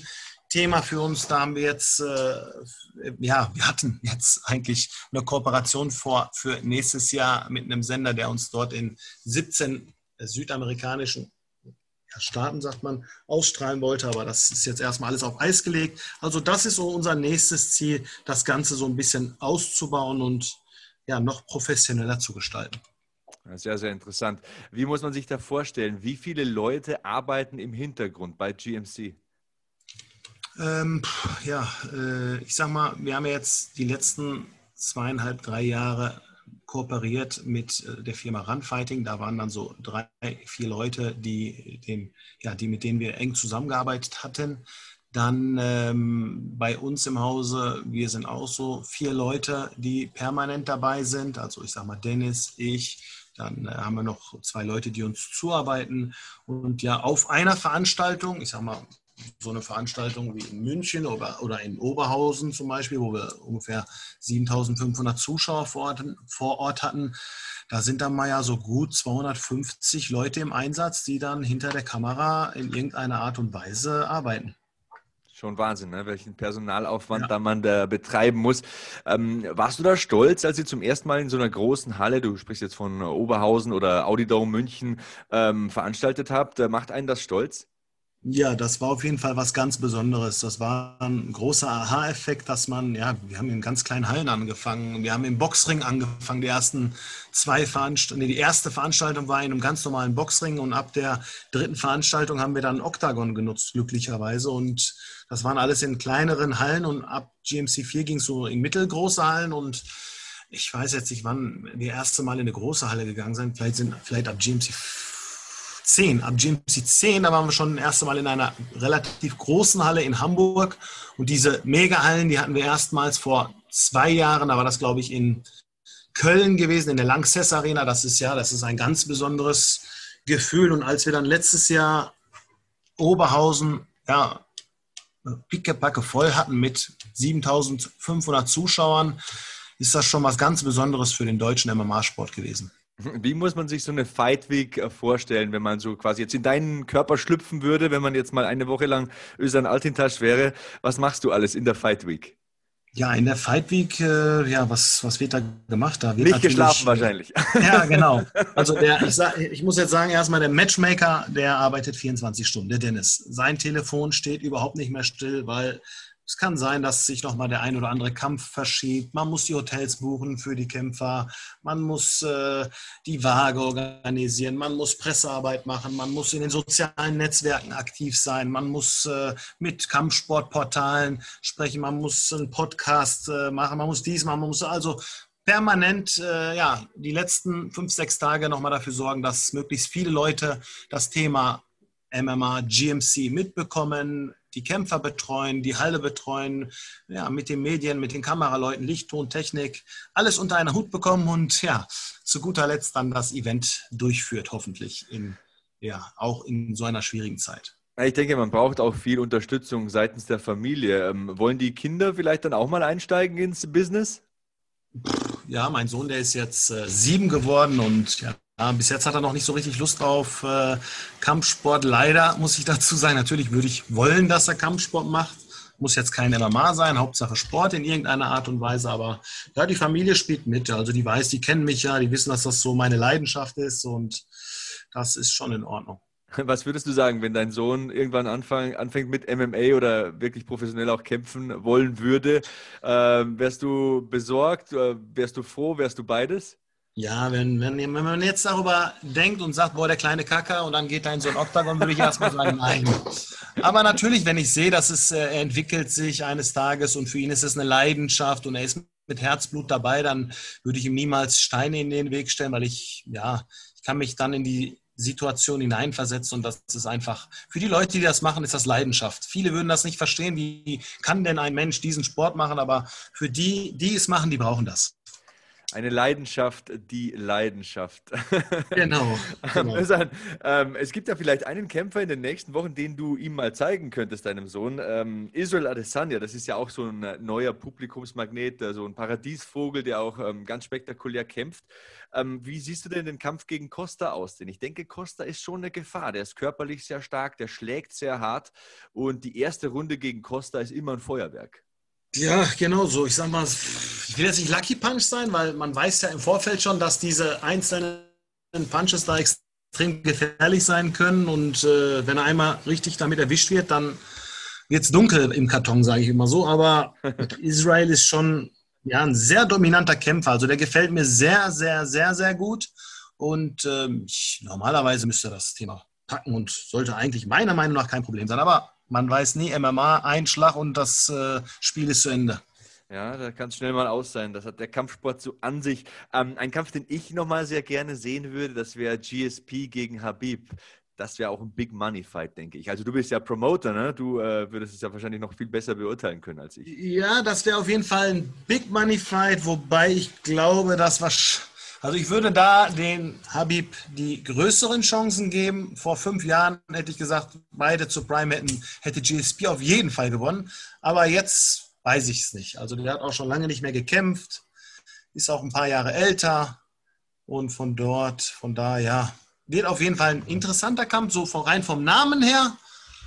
Thema für uns. Da haben wir jetzt, äh, ja, wir hatten jetzt eigentlich eine Kooperation vor für nächstes Jahr mit einem Sender, der uns dort in 17 südamerikanischen Staaten, sagt man, ausstrahlen wollte, aber das ist jetzt erstmal alles auf Eis gelegt. Also das ist so unser nächstes Ziel, das Ganze so ein bisschen auszubauen und ja, noch professioneller zu gestalten. Sehr, sehr interessant. Wie muss man sich da vorstellen? Wie viele Leute arbeiten im Hintergrund bei GMC? Ähm, ja, äh, ich sag mal, wir haben jetzt die letzten zweieinhalb, drei Jahre kooperiert mit äh, der Firma Runfighting. Da waren dann so drei, vier Leute, die, den, ja, die mit denen wir eng zusammengearbeitet hatten. Dann ähm, bei uns im Hause, wir sind auch so vier Leute, die permanent dabei sind. Also ich sag mal Dennis, ich, dann äh, haben wir noch zwei Leute, die uns zuarbeiten. Und ja, auf einer Veranstaltung, ich sage mal, so eine Veranstaltung wie in München oder, oder in Oberhausen zum Beispiel, wo wir ungefähr 7500 Zuschauer vor Ort, vor Ort hatten, da sind dann mal ja so gut 250 Leute im Einsatz, die dann hinter der Kamera in irgendeiner Art und Weise arbeiten. Schon Wahnsinn, ne? welchen Personalaufwand ja. da man da betreiben muss. Ähm, warst du da stolz, als ihr zum ersten Mal in so einer großen Halle, du sprichst jetzt von Oberhausen oder Audidome München, ähm, veranstaltet habt? Macht einen das stolz? Ja, das war auf jeden Fall was ganz Besonderes. Das war ein großer Aha-Effekt, dass man, ja, wir haben in ganz kleinen Hallen angefangen. Wir haben im Boxring angefangen. Die ersten zwei Veranstaltungen, die erste Veranstaltung war in einem ganz normalen Boxring und ab der dritten Veranstaltung haben wir dann Octagon genutzt, glücklicherweise. Und das waren alles in kleineren Hallen und ab GMC 4 ging es so in mittelgroße Hallen und ich weiß jetzt nicht, wann wir das erste Mal in eine große Halle gegangen sind. Vielleicht sind, vielleicht ab GMC 10, ab GMC 10, da waren wir schon das erste Mal in einer relativ großen Halle in Hamburg. Und diese Mega-Hallen, die hatten wir erstmals vor zwei Jahren, da war das, glaube ich, in Köln gewesen, in der Lanxess Arena. Das ist ja, das ist ein ganz besonderes Gefühl. Und als wir dann letztes Jahr Oberhausen, ja, pickepacke voll hatten mit 7500 Zuschauern, ist das schon was ganz Besonderes für den deutschen MMA-Sport gewesen. Wie muss man sich so eine Fight Week äh, vorstellen, wenn man so quasi jetzt in deinen Körper schlüpfen würde, wenn man jetzt mal eine Woche lang Ösan Altintasch wäre? Was machst du alles in der Fight Week? Ja, in der Fight Week, äh, ja, was, was wird da gemacht? Da wird Nicht geschlafen wahrscheinlich. Ja, genau. Also der, ich, sag, ich muss jetzt sagen, erstmal der Matchmaker, der arbeitet 24 Stunden, der Dennis. Sein Telefon steht überhaupt nicht mehr still, weil es kann sein, dass sich nochmal der ein oder andere Kampf verschiebt. Man muss die Hotels buchen für die Kämpfer. Man muss äh, die Waage organisieren. Man muss Pressearbeit machen. Man muss in den sozialen Netzwerken aktiv sein. Man muss äh, mit Kampfsportportalen sprechen. Man muss einen Podcast äh, machen. Man muss dies machen. Man muss also permanent äh, ja, die letzten fünf, sechs Tage nochmal dafür sorgen, dass möglichst viele Leute das Thema MMA, GMC mitbekommen, die Kämpfer betreuen, die Halle betreuen, ja, mit den Medien, mit den Kameraleuten, Licht, Ton, Technik, alles unter einer Hut bekommen und ja, zu guter Letzt dann das Event durchführt, hoffentlich in, ja, auch in so einer schwierigen Zeit. Ich denke, man braucht auch viel Unterstützung seitens der Familie. Ähm, wollen die Kinder vielleicht dann auch mal einsteigen ins Business? Ja, mein Sohn, der ist jetzt äh, sieben geworden und ja, ja, bis jetzt hat er noch nicht so richtig Lust auf äh, Kampfsport. Leider muss ich dazu sagen, natürlich würde ich wollen, dass er Kampfsport macht. Muss jetzt kein MMA sein, Hauptsache Sport in irgendeiner Art und Weise. Aber ja, die Familie spielt mit. Also die weiß, die kennen mich ja, die wissen, dass das so meine Leidenschaft ist und das ist schon in Ordnung. Was würdest du sagen, wenn dein Sohn irgendwann anfang, anfängt mit MMA oder wirklich professionell auch kämpfen wollen würde? Äh, wärst du besorgt? Äh, wärst du froh? Wärst du beides? Ja, wenn, wenn, wenn man jetzt darüber denkt und sagt, boah, der kleine Kacker und dann geht er in so ein Oktagon, würde ich erstmal sagen, nein. Aber natürlich, wenn ich sehe, dass es, äh, entwickelt sich eines Tages und für ihn ist es eine Leidenschaft und er ist mit Herzblut dabei, dann würde ich ihm niemals Steine in den Weg stellen, weil ich, ja, ich kann mich dann in die Situation hineinversetzen und das ist einfach, für die Leute, die das machen, ist das Leidenschaft. Viele würden das nicht verstehen, wie kann denn ein Mensch diesen Sport machen, aber für die, die es machen, die brauchen das. Eine Leidenschaft, die Leidenschaft. Genau. genau. ähm, es gibt ja vielleicht einen Kämpfer in den nächsten Wochen, den du ihm mal zeigen könntest, deinem Sohn. Ähm, Israel Adesanya, das ist ja auch so ein äh, neuer Publikumsmagnet, äh, so ein Paradiesvogel, der auch ähm, ganz spektakulär kämpft. Ähm, wie siehst du denn den Kampf gegen Costa aus? Denn ich denke, Costa ist schon eine Gefahr. Der ist körperlich sehr stark, der schlägt sehr hart und die erste Runde gegen Costa ist immer ein Feuerwerk. Ja, genau so. Ich sag mal, ich will jetzt nicht Lucky Punch sein, weil man weiß ja im Vorfeld schon, dass diese einzelnen Punches da extrem gefährlich sein können. Und äh, wenn er einmal richtig damit erwischt wird, dann wird es dunkel im Karton, sage ich immer so. Aber Israel ist schon ja, ein sehr dominanter Kämpfer. Also der gefällt mir sehr, sehr, sehr, sehr gut. Und ähm, ich, normalerweise müsste das Thema packen und sollte eigentlich meiner Meinung nach kein Problem sein. Aber man weiß nie, MMA, Einschlag und das äh, Spiel ist zu Ende. Ja, da kann es schnell mal aus sein. Das hat der Kampfsport so an sich. Ähm, ein Kampf, den ich nochmal sehr gerne sehen würde, das wäre GSP gegen Habib. Das wäre auch ein Big Money Fight, denke ich. Also du bist ja Promoter, ne? Du äh, würdest es ja wahrscheinlich noch viel besser beurteilen können als ich. Ja, das wäre auf jeden Fall ein Big Money Fight, wobei ich glaube, dass was also ich würde da den Habib die größeren Chancen geben. Vor fünf Jahren hätte ich gesagt, beide zu Prime hätten, hätte GSP auf jeden Fall gewonnen. Aber jetzt weiß ich es nicht. Also der hat auch schon lange nicht mehr gekämpft, ist auch ein paar Jahre älter und von dort, von da, ja, wird auf jeden Fall ein interessanter Kampf, so von, rein vom Namen her.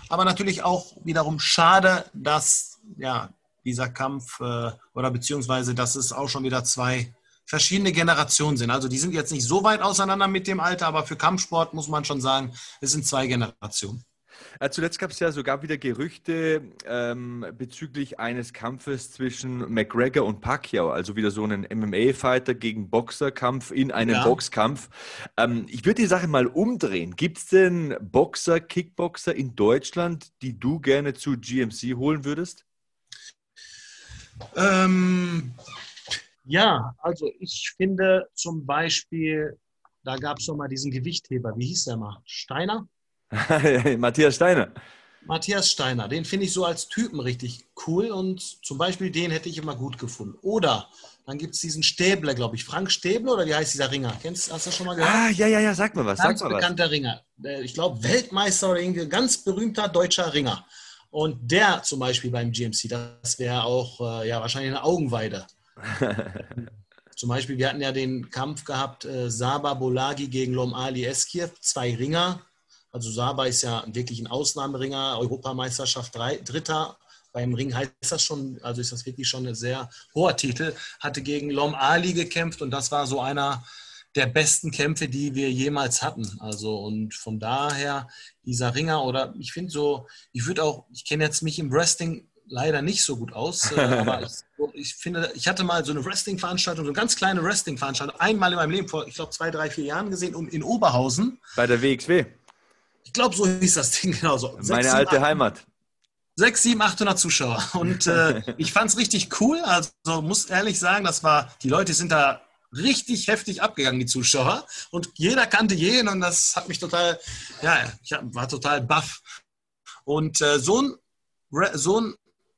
Aber natürlich auch wiederum schade, dass ja, dieser Kampf äh, oder beziehungsweise, dass es auch schon wieder zwei verschiedene Generationen sind. Also die sind jetzt nicht so weit auseinander mit dem Alter, aber für Kampfsport muss man schon sagen, es sind zwei Generationen. Äh, zuletzt gab es ja sogar wieder Gerüchte ähm, bezüglich eines Kampfes zwischen McGregor und Pacquiao, also wieder so einen MMA-Fighter gegen Boxerkampf in einem ja. Boxkampf. Ähm, ich würde die Sache mal umdrehen. Gibt es denn Boxer, Kickboxer in Deutschland, die du gerne zu GMC holen würdest? Ähm, ja, also ich finde zum Beispiel, da gab es noch mal diesen Gewichtheber, wie hieß der mal? Steiner? Matthias Steiner. Matthias Steiner, den finde ich so als Typen richtig cool und zum Beispiel den hätte ich immer gut gefunden. Oder dann gibt es diesen Stäbler, glaube ich, Frank Stäbler oder wie heißt dieser Ringer? Kennst, hast du das schon mal gehört? Ah, ja, ja, ja, sag mal was. Ganz sag mal bekannter was. Ringer. Ich glaube, Weltmeister oder irgendwie ganz berühmter deutscher Ringer. Und der zum Beispiel beim GMC, das wäre auch äh, ja, wahrscheinlich eine Augenweide. zum Beispiel, wir hatten ja den Kampf gehabt, äh, Saba Bolagi gegen Lom Ali Eskiev, zwei Ringer. Also Saba ist ja wirklich ein Ausnahmeringer, Europameisterschaft drei, Dritter. Beim Ring heißt das schon, also ist das wirklich schon ein sehr hoher Titel. Hatte gegen Lom Ali gekämpft und das war so einer der besten Kämpfe, die wir jemals hatten. Also und von daher dieser Ringer oder ich finde so, ich würde auch, ich kenne jetzt mich im Wrestling leider nicht so gut aus, äh, aber ich, ich, finde, ich hatte mal so eine Wrestling-Veranstaltung, so eine ganz kleine Wrestling-Veranstaltung, einmal in meinem Leben vor, ich glaube, zwei, drei, vier Jahren gesehen und in Oberhausen. Bei der WXW. Ich glaube, so hieß das Ding genauso. Meine Sechs, alte sieben, Heimat. 6, 7, 800 Zuschauer. Und äh, ich fand es richtig cool. Also muss ehrlich sagen, das war, die Leute sind da richtig heftig abgegangen, die Zuschauer. Und jeder kannte jeden und das hat mich total, ja, ich war total baff. Und äh, so ein, so ein,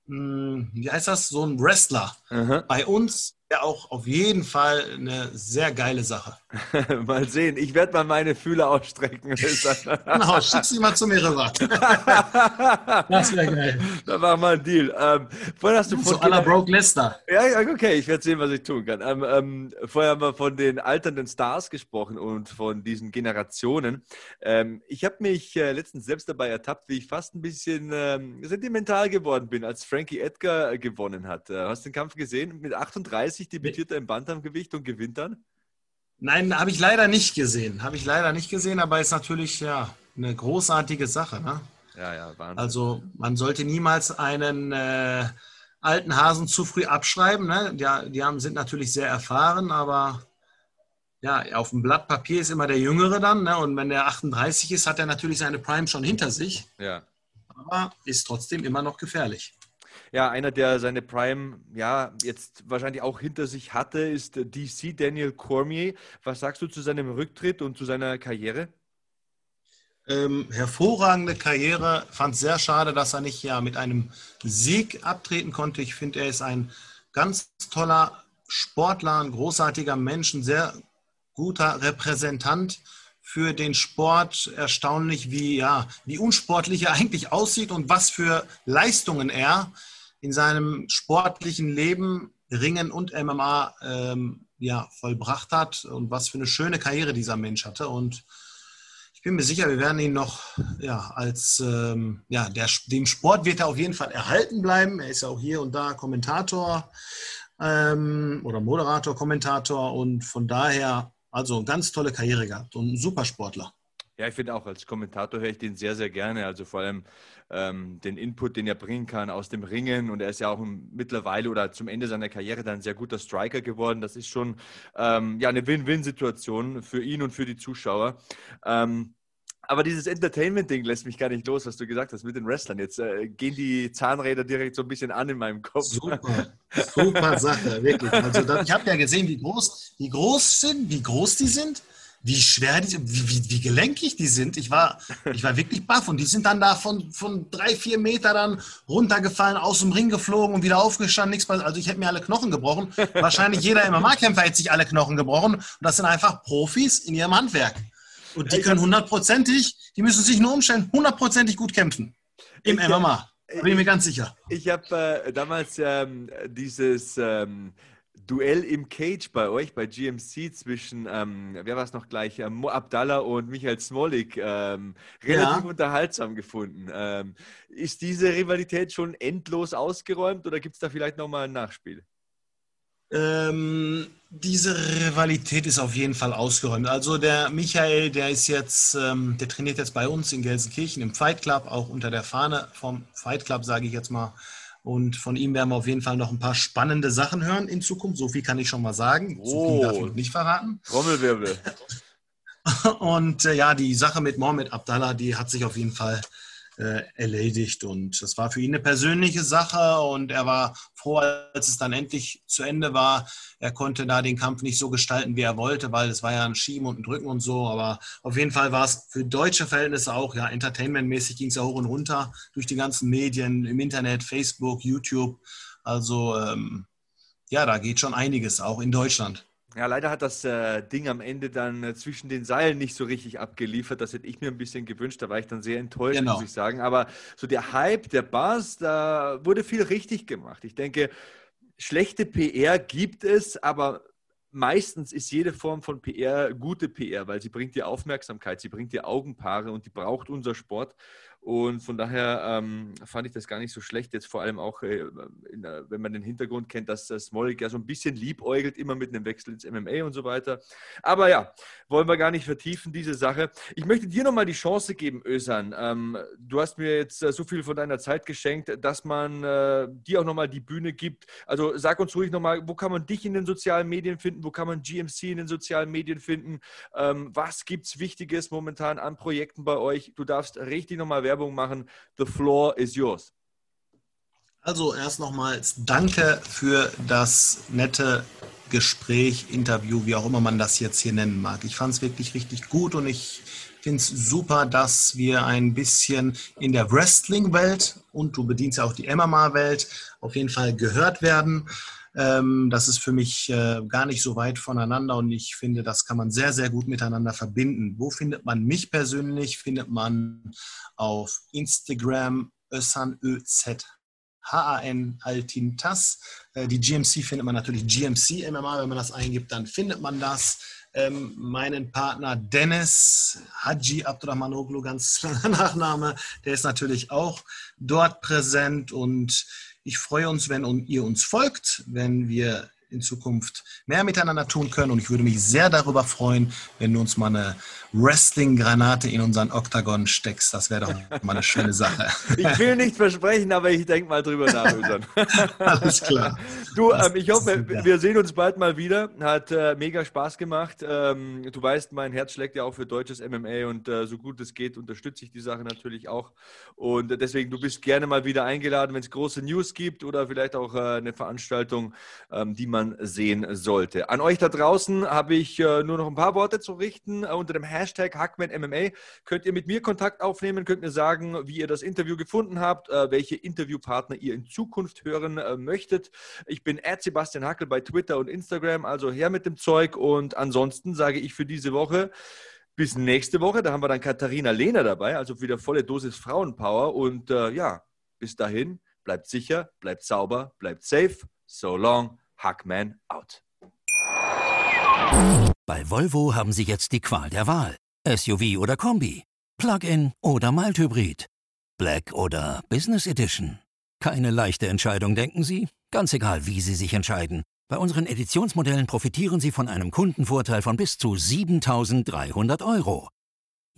wie heißt das, so ein Wrestler Aha. bei uns ja auch auf jeden Fall eine sehr geile Sache. mal sehen. Ich werde mal meine Fühler ausstrecken. genau, schick sie mal zu mir rüber. das wäre geil. Dann machen wir einen Deal. Ähm, vorhin hast du von so aller Broke Lester. Ja, okay, ich werde sehen, was ich tun kann. Ähm, ähm, vorher haben wir von den alternden Stars gesprochen und von diesen Generationen. Ähm, ich habe mich äh, letztens selbst dabei ertappt, wie ich fast ein bisschen ähm, sentimental geworden bin, als Frankie Edgar äh, gewonnen hat. Äh, hast den Kampf gesehen? Mit 38 1990 debütiert er im Bantamgewicht und gewinnt dann? Nein, habe ich leider nicht gesehen. Habe ich leider nicht gesehen, aber ist natürlich ja eine großartige Sache. Ne? Ja, ja, Wahnsinn. Also man sollte niemals einen äh, alten Hasen zu früh abschreiben. Ne? Die, die haben, sind natürlich sehr erfahren, aber ja, auf dem Blatt Papier ist immer der Jüngere dann. Ne? Und wenn der 38 ist, hat er natürlich seine Prime schon hinter sich. Ja. Aber ist trotzdem immer noch gefährlich. Ja, einer, der seine Prime ja jetzt wahrscheinlich auch hinter sich hatte, ist DC Daniel Cormier. Was sagst du zu seinem Rücktritt und zu seiner Karriere? Ähm, hervorragende Karriere. Fand sehr schade, dass er nicht ja mit einem Sieg abtreten konnte. Ich finde, er ist ein ganz toller Sportler, ein großartiger Mensch, ein sehr guter Repräsentant für den Sport. Erstaunlich, wie, ja, wie unsportlich er eigentlich aussieht und was für Leistungen er in seinem sportlichen Leben Ringen und MMA ähm, ja, vollbracht hat und was für eine schöne Karriere dieser Mensch hatte. Und ich bin mir sicher, wir werden ihn noch ja, als, ähm, ja, der, dem Sport wird er auf jeden Fall erhalten bleiben. Er ist ja auch hier und da Kommentator ähm, oder Moderator, Kommentator und von daher also ganz tolle Karriere gehabt und ein Supersportler. Ja, ich finde auch, als Kommentator höre ich den sehr, sehr gerne. Also vor allem ähm, den Input, den er bringen kann aus dem Ringen. Und er ist ja auch mittlerweile oder zum Ende seiner Karriere dann ein sehr guter Striker geworden. Das ist schon ähm, ja, eine Win-Win-Situation für ihn und für die Zuschauer. Ähm, aber dieses Entertainment-Ding lässt mich gar nicht los, was du gesagt hast mit den Wrestlern. Jetzt äh, gehen die Zahnräder direkt so ein bisschen an in meinem Kopf. Super, super Sache, wirklich. Also das, ich habe ja gesehen, wie groß, wie groß sind, wie groß die sind wie schwer die, wie, wie, wie gelenkig die sind. Ich war, ich war wirklich baff und die sind dann da von, von drei, vier Meter dann runtergefallen, aus dem Ring geflogen und wieder aufgestanden, nichts Also ich hätte mir alle Knochen gebrochen. Wahrscheinlich jeder MMA-Kämpfer hätte sich alle Knochen gebrochen. Und das sind einfach Profis in ihrem Handwerk. Und die können hundertprozentig, die müssen sich nur umstellen, hundertprozentig gut kämpfen. Im ich, MMA. Da bin ich mir ganz sicher. Ich habe äh, damals ähm, dieses ähm, Duell im Cage bei euch, bei GMC zwischen, ähm, wer war es noch gleich, äh, Mo Abdallah und Michael Smolik, ähm, relativ ja. unterhaltsam gefunden. Ähm, ist diese Rivalität schon endlos ausgeräumt oder gibt es da vielleicht nochmal ein Nachspiel? Ähm, diese Rivalität ist auf jeden Fall ausgeräumt. Also der Michael, der ist jetzt, ähm, der trainiert jetzt bei uns in Gelsenkirchen im Fight Club, auch unter der Fahne vom Fight Club, sage ich jetzt mal. Und von ihm werden wir auf jeden Fall noch ein paar spannende Sachen hören in Zukunft. So viel kann ich schon mal sagen. So viel darf ich nicht verraten. Trommelwirbel. Und äh, ja, die Sache mit Mohamed Abdallah, die hat sich auf jeden Fall äh, erledigt. Und das war für ihn eine persönliche Sache und er war froh, als es dann endlich zu Ende war. Er konnte da den Kampf nicht so gestalten, wie er wollte, weil es war ja ein Schieben und ein Drücken und so. Aber auf jeden Fall war es für deutsche Verhältnisse auch, ja, entertainmentmäßig ging es ja hoch und runter durch die ganzen Medien im Internet, Facebook, YouTube. Also ähm, ja, da geht schon einiges, auch in Deutschland. Ja, leider hat das äh, Ding am Ende dann äh, zwischen den Seilen nicht so richtig abgeliefert. Das hätte ich mir ein bisschen gewünscht. Da war ich dann sehr enttäuscht, genau. muss ich sagen. Aber so der Hype, der Buzz, da wurde viel richtig gemacht. Ich denke, schlechte PR gibt es, aber meistens ist jede Form von PR gute PR, weil sie bringt dir Aufmerksamkeit, sie bringt dir Augenpaare und die braucht unser Sport. Und von daher ähm, fand ich das gar nicht so schlecht. Jetzt vor allem auch, äh, der, wenn man den Hintergrund kennt, dass das Smolik ja so ein bisschen liebäugelt, immer mit einem Wechsel ins MMA und so weiter. Aber ja, wollen wir gar nicht vertiefen, diese Sache. Ich möchte dir nochmal die Chance geben, Ösan. Ähm, du hast mir jetzt äh, so viel von deiner Zeit geschenkt, dass man äh, dir auch nochmal die Bühne gibt. Also sag uns ruhig nochmal, wo kann man dich in den sozialen Medien finden? Wo kann man GMC in den sozialen Medien finden? Ähm, was gibt es Wichtiges momentan an Projekten bei euch? Du darfst richtig nochmal Werbung machen. The floor is yours. Also erst nochmals danke für das nette Gespräch, Interview, wie auch immer man das jetzt hier nennen mag. Ich fand es wirklich richtig gut und ich finde es super, dass wir ein bisschen in der Wrestling-Welt und du bedienst ja auch die MMA-Welt auf jeden Fall gehört werden. Ähm, das ist für mich äh, gar nicht so weit voneinander und ich finde, das kann man sehr, sehr gut miteinander verbinden. Wo findet man mich persönlich? Findet man auf Instagram Ösan ÖZ H-A-N Altintas. Äh, die GMC findet man natürlich GMC MMA. Wenn man das eingibt, dann findet man das. Ähm, meinen Partner Dennis Haji Abdurrahmanoglu, ganz langer Nachname, der ist natürlich auch dort präsent und ich freue uns, wenn ihr uns folgt, wenn wir in Zukunft mehr miteinander tun können. Und ich würde mich sehr darüber freuen, wenn du uns mal eine Wrestling-Granate in unseren Oktagon steckst. Das wäre doch mal eine schöne Sache. Ich will nicht versprechen, aber ich denke mal drüber nach. Alles klar. Du, ähm, ich hoffe, wir sehen uns bald mal wieder. Hat äh, mega Spaß gemacht. Ähm, du weißt, mein Herz schlägt ja auch für deutsches MMA und äh, so gut es geht, unterstütze ich die Sache natürlich auch. Und äh, deswegen, du bist gerne mal wieder eingeladen, wenn es große News gibt oder vielleicht auch äh, eine Veranstaltung, ähm, die man sehen sollte. An euch da draußen habe ich äh, nur noch ein paar Worte zu richten. Äh, unter dem Hashtag HackmanMMA könnt ihr mit mir Kontakt aufnehmen, könnt mir sagen, wie ihr das Interview gefunden habt, welche Interviewpartner ihr in Zukunft hören möchtet. Ich bin Sebastian Hackel bei Twitter und Instagram, also her mit dem Zeug. Und ansonsten sage ich für diese Woche bis nächste Woche. Da haben wir dann Katharina Lehner dabei, also wieder volle Dosis Frauenpower. Und äh, ja, bis dahin, bleibt sicher, bleibt sauber, bleibt safe. So long, Hackman out. Bei Volvo haben Sie jetzt die Qual der Wahl. SUV oder Kombi, Plug-in oder Mild-Hybrid, Black oder Business Edition. Keine leichte Entscheidung, denken Sie? Ganz egal, wie Sie sich entscheiden. Bei unseren Editionsmodellen profitieren Sie von einem Kundenvorteil von bis zu 7300 Euro.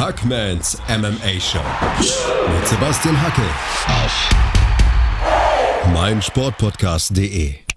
Hackmans MMA Show. Mit Sebastian Hacke. Auf meinsportpodcast.de